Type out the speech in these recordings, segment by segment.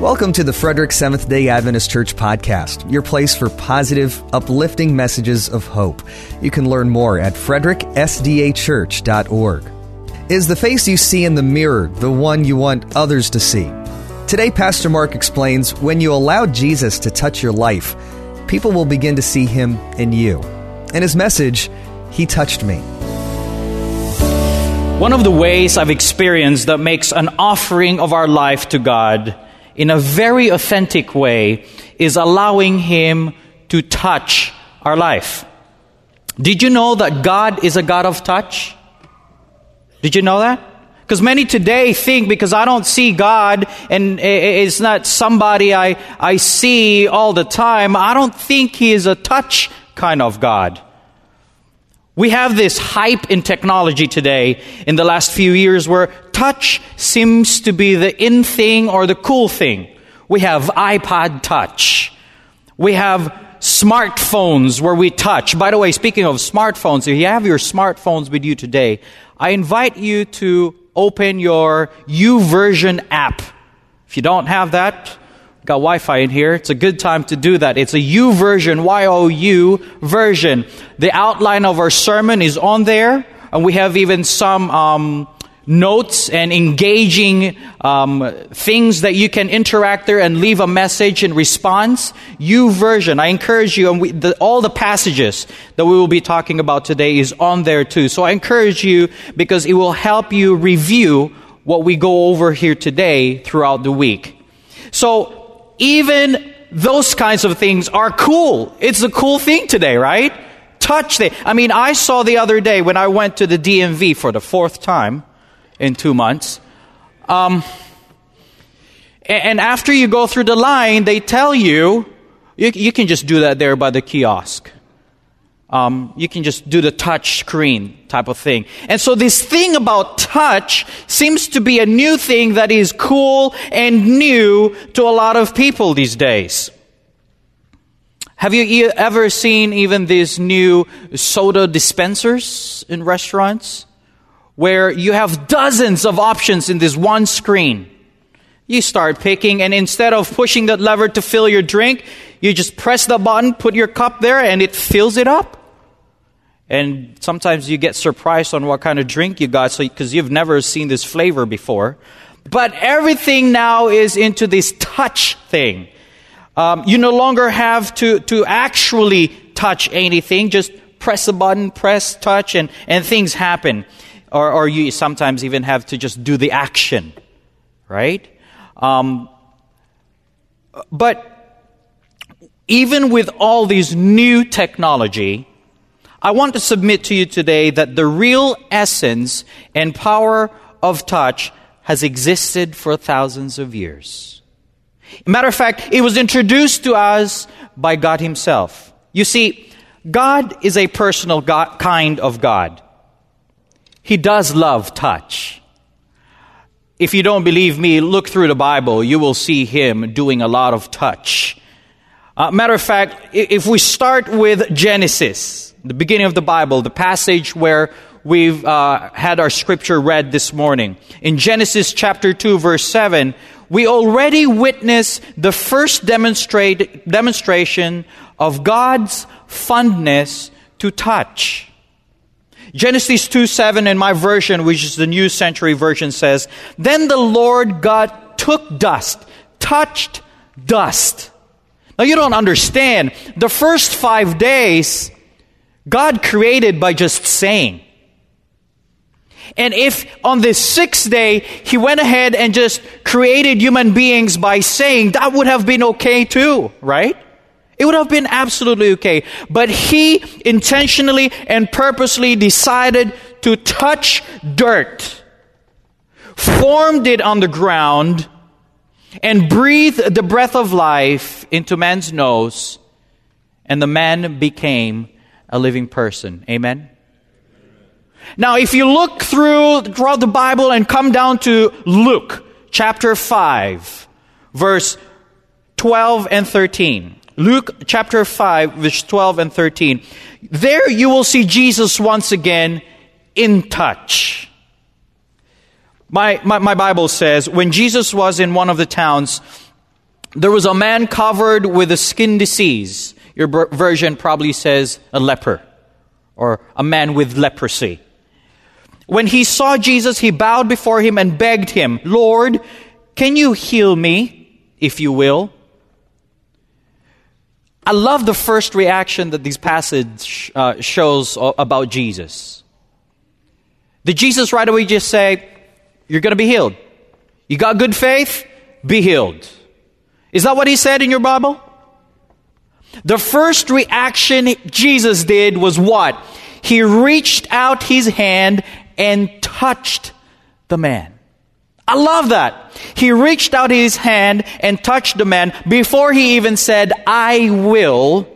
Welcome to the Frederick Seventh day Adventist Church podcast, your place for positive, uplifting messages of hope. You can learn more at fredericksdachurch.org. Is the face you see in the mirror the one you want others to see? Today, Pastor Mark explains when you allow Jesus to touch your life, people will begin to see him in you. In his message, He touched me. One of the ways I've experienced that makes an offering of our life to God in a very authentic way is allowing Him to touch our life. Did you know that God is a God of touch? Did you know that? Because many today think because I don't see God and it's not somebody I, I see all the time, I don't think He is a touch kind of God. We have this hype in technology today in the last few years where touch seems to be the in thing or the cool thing. We have iPod touch. We have smartphones where we touch. By the way, speaking of smartphones, if you have your smartphones with you today, I invite you to open your YouVersion app. If you don't have that, got Wi-Fi in here. It's a good time to do that. It's a YouVersion, Y-O-U version. The outline of our sermon is on there, and we have even some um, notes and engaging um, things that you can interact there and leave a message in response. YouVersion, I encourage you, and we, the, all the passages that we will be talking about today is on there too. So I encourage you because it will help you review what we go over here today throughout the week. So even those kinds of things are cool. It's a cool thing today, right? Touch the, I mean, I saw the other day when I went to the DMV for the fourth time in two months. Um, and after you go through the line, they tell you, you, you can just do that there by the kiosk. Um, you can just do the touch screen type of thing. And so this thing about touch seems to be a new thing that is cool and new to a lot of people these days. Have you ever seen even these new soda dispensers in restaurants? Where you have dozens of options in this one screen. You start picking, and instead of pushing that lever to fill your drink, you just press the button, put your cup there, and it fills it up. And sometimes you get surprised on what kind of drink you got because so, you've never seen this flavor before. But everything now is into this touch thing. Um, you no longer have to, to actually touch anything, just press a button, press, touch, and, and things happen. Or, or you sometimes even have to just do the action, right? Um, but even with all these new technology, I want to submit to you today that the real essence and power of touch has existed for thousands of years. Matter of fact, it was introduced to us by God Himself. You see, God is a personal God, kind of God. He does love touch. If you don't believe me, look through the Bible. You will see Him doing a lot of touch. Uh, matter of fact, if we start with Genesis, the beginning of the Bible, the passage where we've uh, had our scripture read this morning. In Genesis chapter 2, verse 7, we already witness the first demonstrate, demonstration of God's fondness to touch. Genesis 2 7 in my version, which is the New Century Version, says, Then the Lord God took dust, touched dust. Now you don't understand. The first five days, God created by just saying. And if on the sixth day he went ahead and just created human beings by saying, that would have been okay too, right? It would have been absolutely okay. But he intentionally and purposely decided to touch dirt, formed it on the ground, and breathed the breath of life into man's nose, and the man became a living person. Amen? Now, if you look through throughout the Bible and come down to Luke chapter 5, verse 12 and 13. Luke chapter 5, verse 12 and 13. There you will see Jesus once again in touch. My, my, my Bible says, when Jesus was in one of the towns, there was a man covered with a skin disease. Your version probably says a leper or a man with leprosy. When he saw Jesus, he bowed before him and begged him, Lord, can you heal me, if you will? I love the first reaction that this passage uh, shows about Jesus. Did Jesus right away just say, You're going to be healed? You got good faith? Be healed. Is that what he said in your Bible? The first reaction Jesus did was what? He reached out his hand and touched the man. I love that. He reached out his hand and touched the man before he even said, I will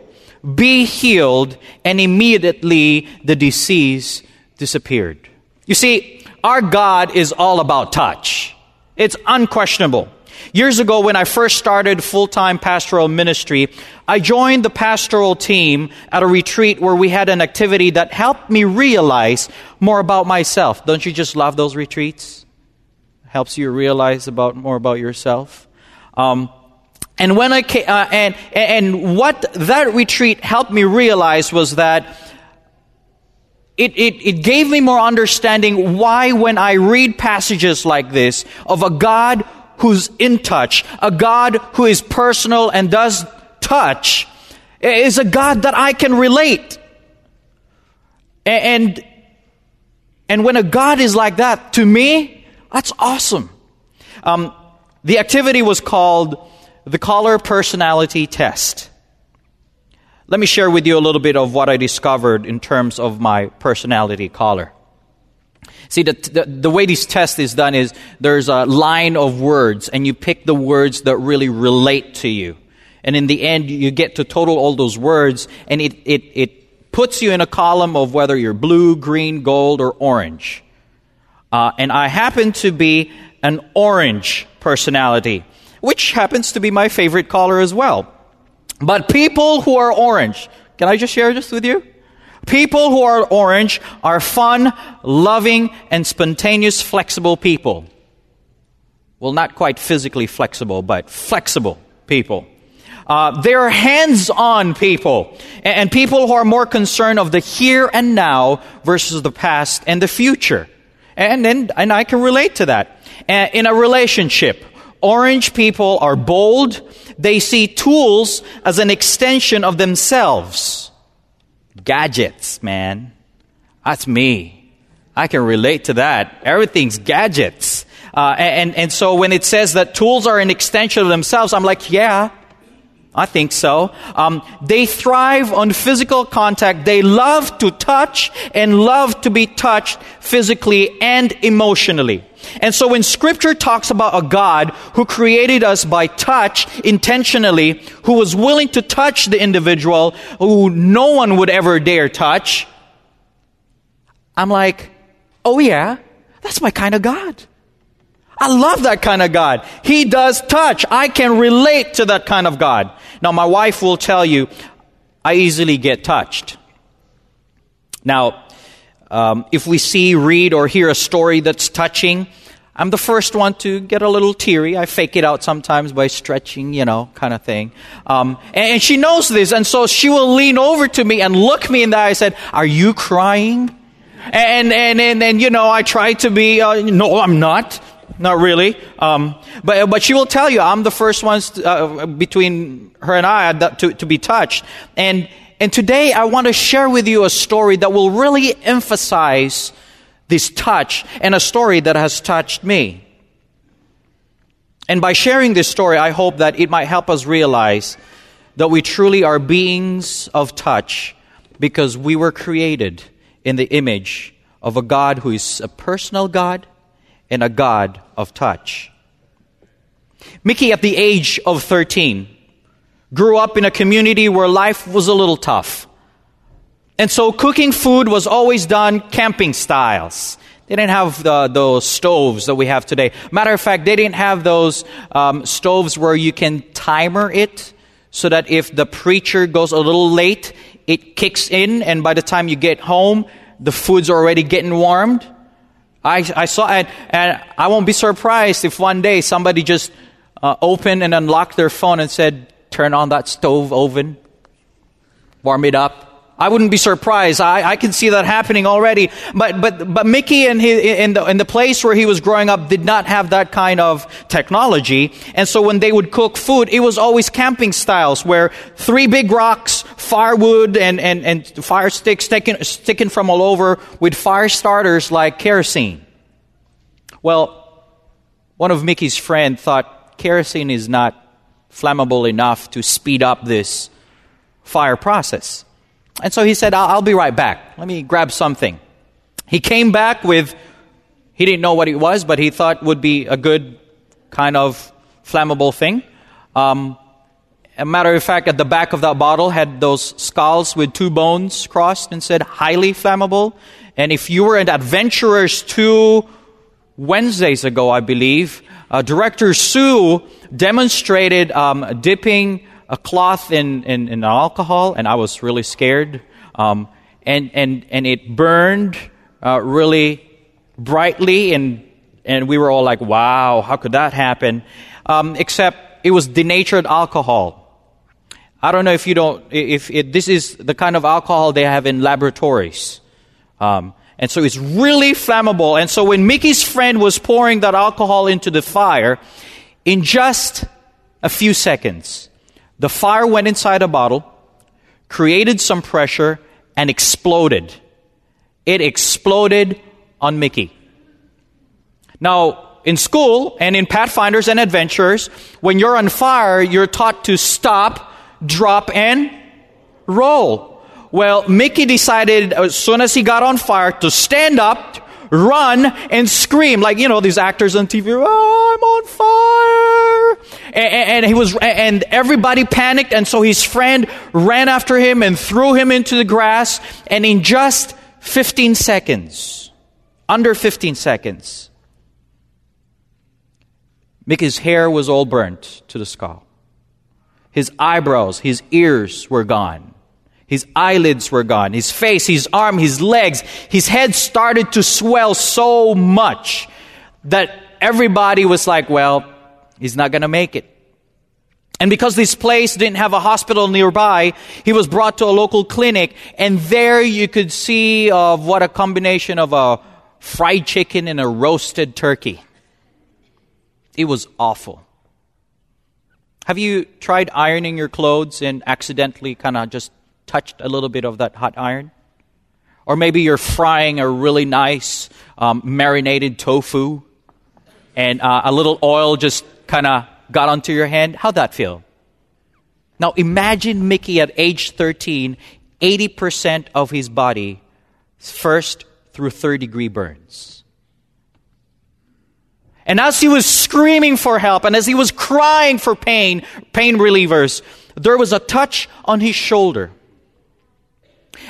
be healed. And immediately the disease disappeared. You see, our God is all about touch. It's unquestionable. Years ago, when I first started full time pastoral ministry, I joined the pastoral team at a retreat where we had an activity that helped me realize more about myself. Don't you just love those retreats? Helps you realize about more about yourself. Um, and when I came, uh, and and what that retreat helped me realize was that it, it, it gave me more understanding why when I read passages like this of a God who's in touch, a God who is personal and does touch, is a God that I can relate. And, and when a God is like that, to me, that's awesome. Um, the activity was called the Color Personality Test. Let me share with you a little bit of what I discovered in terms of my personality color. See, the, the, the, way this test is done is there's a line of words, and you pick the words that really relate to you. And in the end, you get to total all those words, and it, it, it puts you in a column of whether you're blue, green, gold, or orange. Uh, and I happen to be an orange personality, which happens to be my favorite color as well. But people who are orange, can I just share this with you? People who are orange are fun, loving, and spontaneous, flexible people. Well, not quite physically flexible, but flexible people. Uh, they're hands-on people, and, and people who are more concerned of the here and now versus the past and the future. And, and, and I can relate to that. Uh, in a relationship, orange people are bold. They see tools as an extension of themselves gadgets, man. That's me. I can relate to that. Everything's gadgets. Uh, and, and so when it says that tools are an extension of themselves, I'm like, yeah, I think so. Um, they thrive on physical contact. They love to touch and love to be touched physically and emotionally. And so when scripture talks about a God who created us by touch intentionally, who was willing to touch the individual who no one would ever dare touch, I'm like, oh yeah, that's my kind of God. I love that kind of God. He does touch. I can relate to that kind of God. Now, my wife will tell you, I easily get touched. Now, um, if we see, read, or hear a story that's touching, I'm the first one to get a little teary. I fake it out sometimes by stretching, you know, kind of thing. Um, and, and, she knows this, and so she will lean over to me and look me in the eye and said, "Are you crying?" And and and, and you know, I try to be, uh, no, I'm not. Not really. Um, but, but she will tell you, I'm the first one uh, between her and I to, to be touched. And, and today I want to share with you a story that will really emphasize this touch and a story that has touched me. And by sharing this story, I hope that it might help us realize that we truly are beings of touch because we were created in the image of a God who is a personal God and a God of touch. Mickey, at the age of 13, grew up in a community where life was a little tough. And so cooking food was always done camping styles. They didn't have the, those stoves that we have today. Matter of fact, they didn't have those um, stoves where you can timer it so that if the preacher goes a little late, it kicks in, and by the time you get home, the food's already getting warmed. I, I saw, it, and I won't be surprised if one day somebody just uh, opened and unlocked their phone and said, Turn on that stove oven, warm it up. I wouldn't be surprised. I, I can see that happening already. But, but, but Mickey in, his, in, the, in the place where he was growing up did not have that kind of technology. And so when they would cook food, it was always camping styles where three big rocks, firewood, and, and, and fire sticks sticking, sticking from all over with fire starters like kerosene. Well, one of Mickey's friends thought kerosene is not flammable enough to speed up this fire process. And so he said, I'll, I'll, be right back. Let me grab something. He came back with, he didn't know what it was, but he thought would be a good kind of flammable thing. Um, a matter of fact, at the back of that bottle had those skulls with two bones crossed and said highly flammable. And if you were an adventurers two Wednesdays ago, I believe, uh, Director Sue demonstrated um, dipping a cloth in, in, in, alcohol, and I was really scared. Um, and, and, and it burned uh, really brightly, and, and we were all like, wow, how could that happen? Um, except it was denatured alcohol. I don't know if you don't, if it, this is the kind of alcohol they have in laboratories. Um, and so it's really flammable. And so when Mickey's friend was pouring that alcohol into the fire, in just a few seconds, the fire went inside a bottle, created some pressure, and exploded. It exploded on Mickey. Now, in school and in Pathfinders and Adventures, when you're on fire, you're taught to stop, drop, and roll. Well, Mickey decided as soon as he got on fire to stand up, run and scream like you know these actors on TV. Oh, I'm on fire! And, and, he was, and everybody panicked, and so his friend ran after him and threw him into the grass. And in just 15 seconds, under 15 seconds, Mickey's hair was all burnt to the skull. His eyebrows, his ears were gone. His eyelids were gone. His face, his arm, his legs, his head started to swell so much that everybody was like, well, he's not going to make it. And because this place didn't have a hospital nearby, he was brought to a local clinic, and there you could see of what a combination of a fried chicken and a roasted turkey. It was awful. Have you tried ironing your clothes and accidentally kind of just touched a little bit of that hot iron? Or maybe you're frying a really nice um, marinated tofu and uh, a little oil just kind of got onto your hand. How'd that feel? Now imagine Mickey at age 13, 80% of his body first through third degree burns. And as he was screaming for help and as he was crying for pain, pain relievers, there was a touch on his shoulder.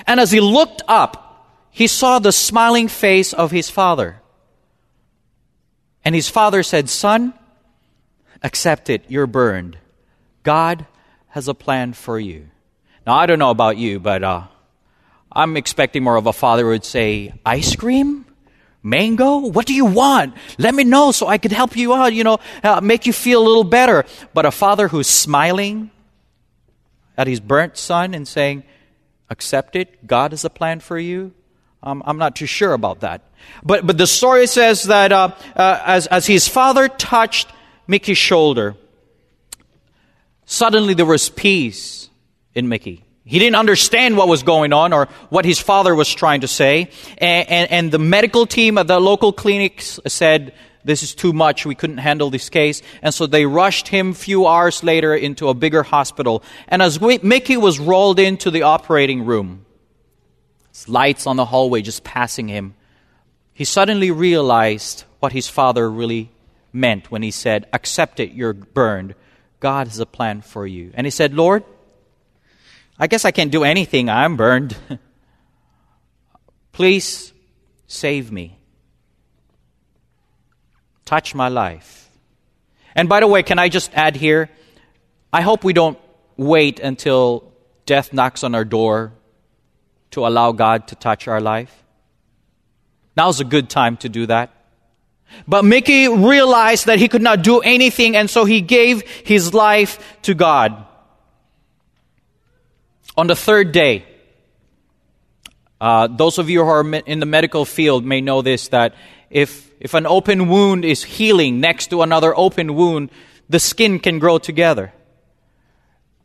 And as he looked up, he saw the smiling face of his father. And his father said, Son, accept it, you're burned. God has a plan for you. Now, I don't know about you, but uh, I'm expecting more of a father who would say, Ice cream? Mango? What do you want? Let me know so I could help you out, you know, uh, make you feel a little better. But a father who's smiling at his burnt son and saying, accept it. God has a plan for you. Um, I'm not too sure about that. But, but the story says that uh, uh, as, as his father touched Mickey's shoulder, suddenly there was peace in Mickey. He didn't understand what was going on or what his father was trying to say. And, and, and the medical team at the local clinics said, this is too much. We couldn't handle this case. And so they rushed him a few hours later into a bigger hospital. And as we, Mickey was rolled into the operating room, lights on the hallway just passing him, he suddenly realized what his father really meant when he said, Accept it, you're burned. God has a plan for you. And he said, Lord, I guess I can't do anything. I'm burned. Please save me touch my life. And by the way, can I just add here? I hope we don't wait until death knocks on our door to allow God to touch our life. Now's a good time to do that. But Mickey realized that he could not do anything, and so he gave his life to God. On the third day, uh, those of you who are in the medical field may know this that if, if an open wound is healing next to another open wound, the skin can grow together.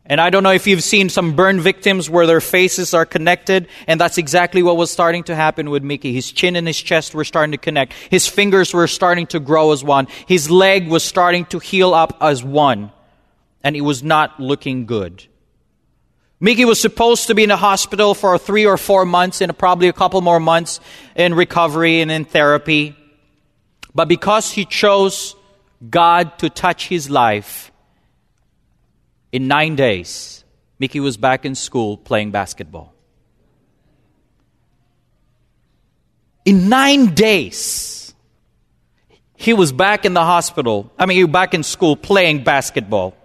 And I don't know if you've seen some burn victims where their faces are connected, and that's exactly what was starting to happen with Mickey. His chin and his chest were starting to connect. His fingers were starting to grow as one. His leg was starting to heal up as one. And it was not looking good. Mickey was supposed to be in the hospital for three or four months and probably a couple more months in recovery and in therapy. But because he chose God to touch his life, in nine days, Mickey was back in school playing basketball. In nine days, he was back in the hospital. I mean, he was back in school playing basketball.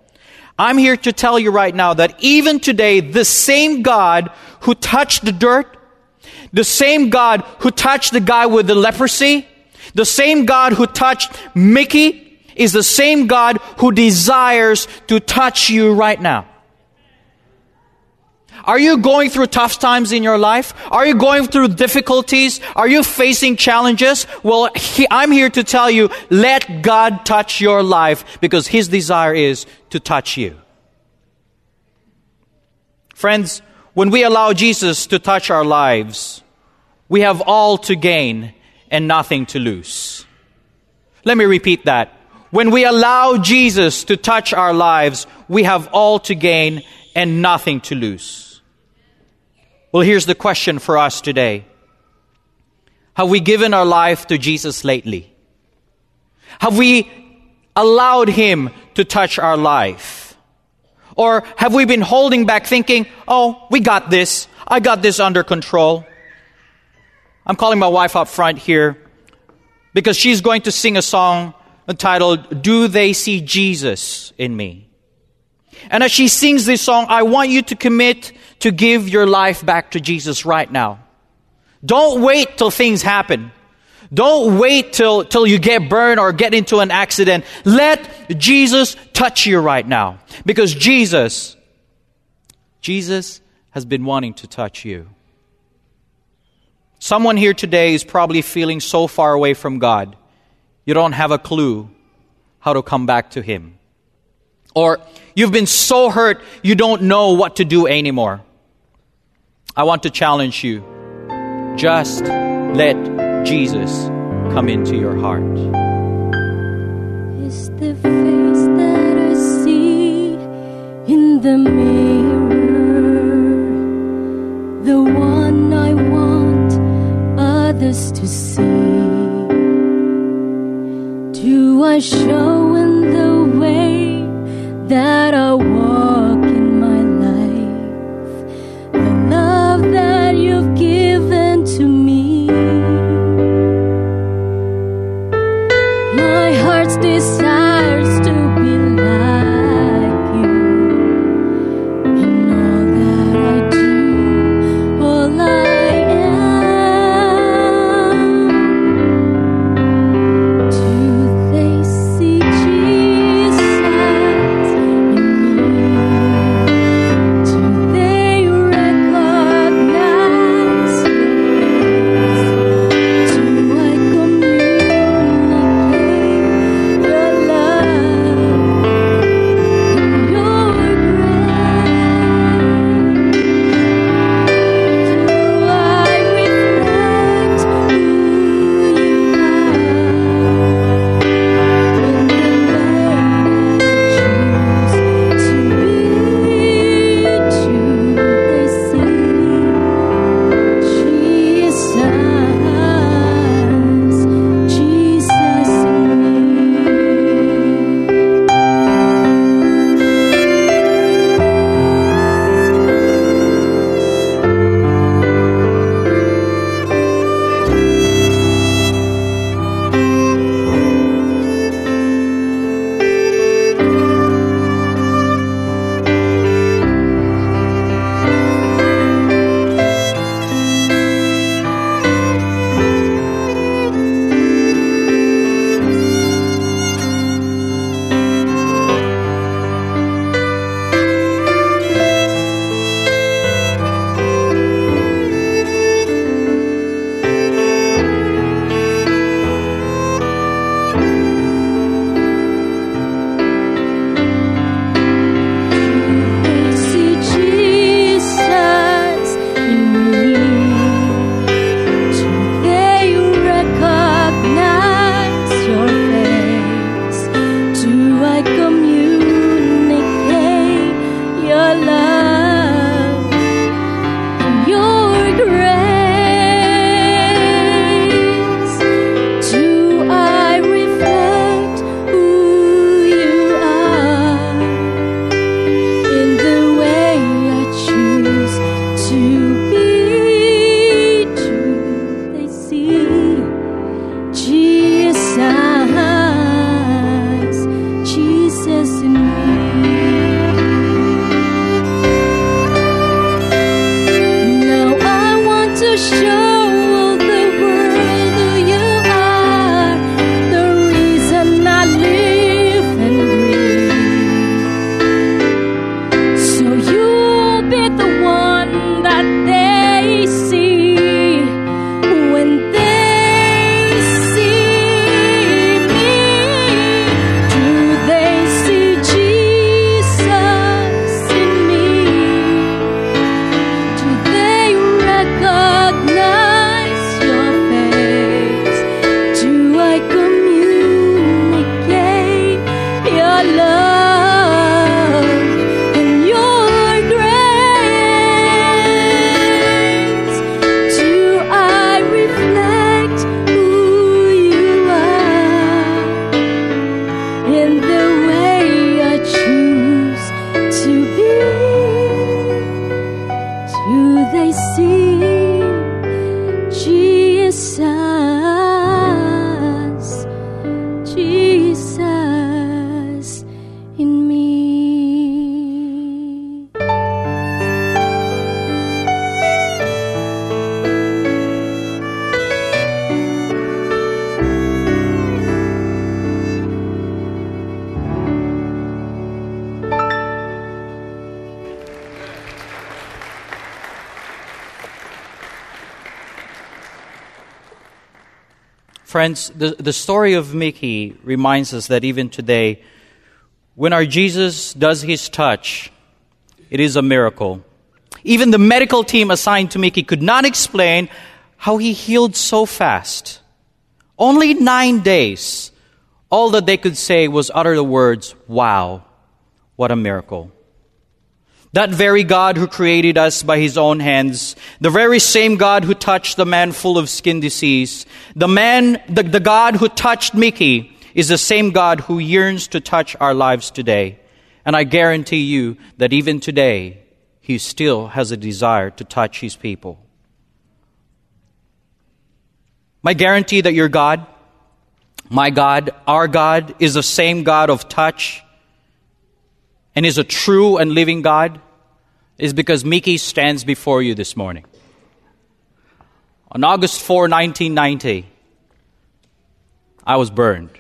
I'm here to tell you right now that even today, the same God who touched the dirt, the same God who touched the guy with the leprosy, the same God who touched Mickey, is the same God who desires to touch you right now. Are you going through tough times in your life? Are you going through difficulties? Are you facing challenges? Well, he, I'm here to tell you, let God touch your life because His desire is to touch you. Friends, when we allow Jesus to touch our lives, we have all to gain and nothing to lose. Let me repeat that. When we allow Jesus to touch our lives, we have all to gain and nothing to lose. Well, here's the question for us today Have we given our life to Jesus lately? Have we allowed Him to touch our life? Or have we been holding back thinking, oh, we got this. I got this under control. I'm calling my wife up front here because she's going to sing a song entitled, Do They See Jesus in Me? And as she sings this song, I want you to commit to give your life back to Jesus right now. Don't wait till things happen. Don't wait till, till you get burned or get into an accident. Let Jesus touch you right now. Because Jesus, Jesus has been wanting to touch you. Someone here today is probably feeling so far away from God you don't have a clue how to come back to Him. Or you've been so hurt you don't know what to do anymore. I want to challenge you. Just let Jesus come into your heart. The face that I see in the mirror the one I want others to see? Do I show in the way that Friends, the, the story of Mickey reminds us that even today, when our Jesus does his touch, it is a miracle. Even the medical team assigned to Mickey could not explain how he healed so fast. Only nine days. All that they could say was utter the words, wow, what a miracle. That very God who created us by his own hands, the very same God who touched the man full of skin disease, the man, the, the God who touched Mickey is the same God who yearns to touch our lives today. And I guarantee you that even today, he still has a desire to touch his people. My guarantee that your God, my God, our God, is the same God of touch and is a true and living God is because Mickey stands before you this morning. On August 4, 1990, I was burned.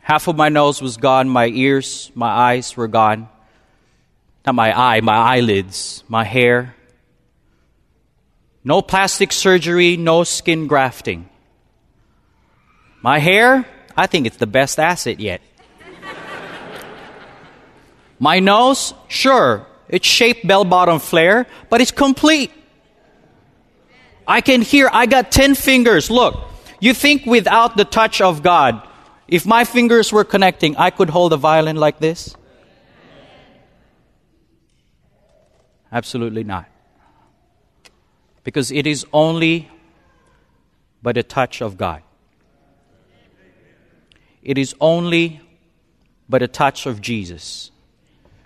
Half of my nose was gone, my ears, my eyes were gone. Not my eye, my eyelids, my hair. No plastic surgery, no skin grafting. My hair, I think it's the best asset yet. My nose, sure, it's shaped bell bottom flare, but it's complete. I can hear, I got 10 fingers. Look, you think without the touch of God, if my fingers were connecting, I could hold a violin like this? Absolutely not. Because it is only by the touch of God. It is only by the touch of Jesus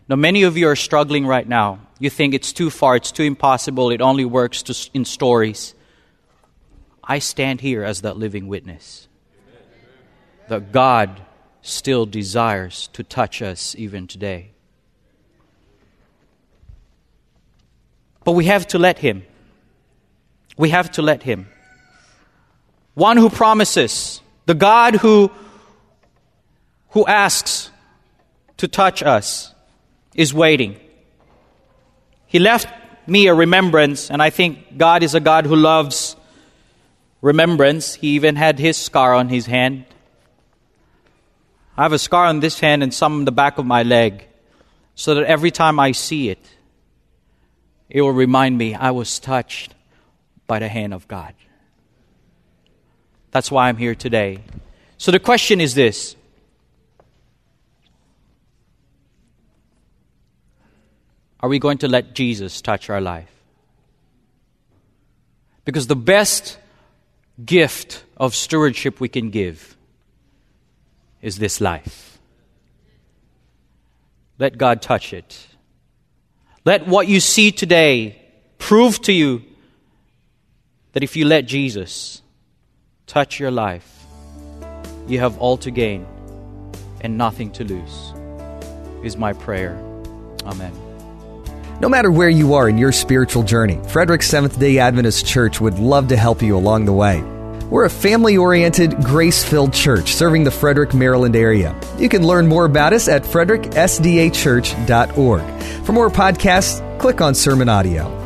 now, many of you are struggling right now. You think it's too far, it's too impossible, it only works to, in stories. I stand here as that living witness that God still desires to touch us even today. But we have to let Him. We have to let Him. One who promises, the God who, who asks to touch us is waiting. He left me a remembrance, and I think God is a God who loves remembrance. He even had his scar on his hand. I have a scar on this hand and some on the back of my leg, so that every time I see it, it will remind me I was touched by the hand of God. That's why I'm here today. So the question is this are we going to let Jesus touch our life? Because the best gift of stewardship we can give is this life. Let God touch it. Let what you see today prove to you that if you let Jesus touch your life, you have all to gain and nothing to lose, is my prayer. Amen. No matter where you are in your spiritual journey, Frederick Seventh day Adventist Church would love to help you along the way. We're a family oriented, grace filled church serving the Frederick, Maryland area. You can learn more about us at fredericksdachurch.org. For more podcasts, click on Sermon Audio.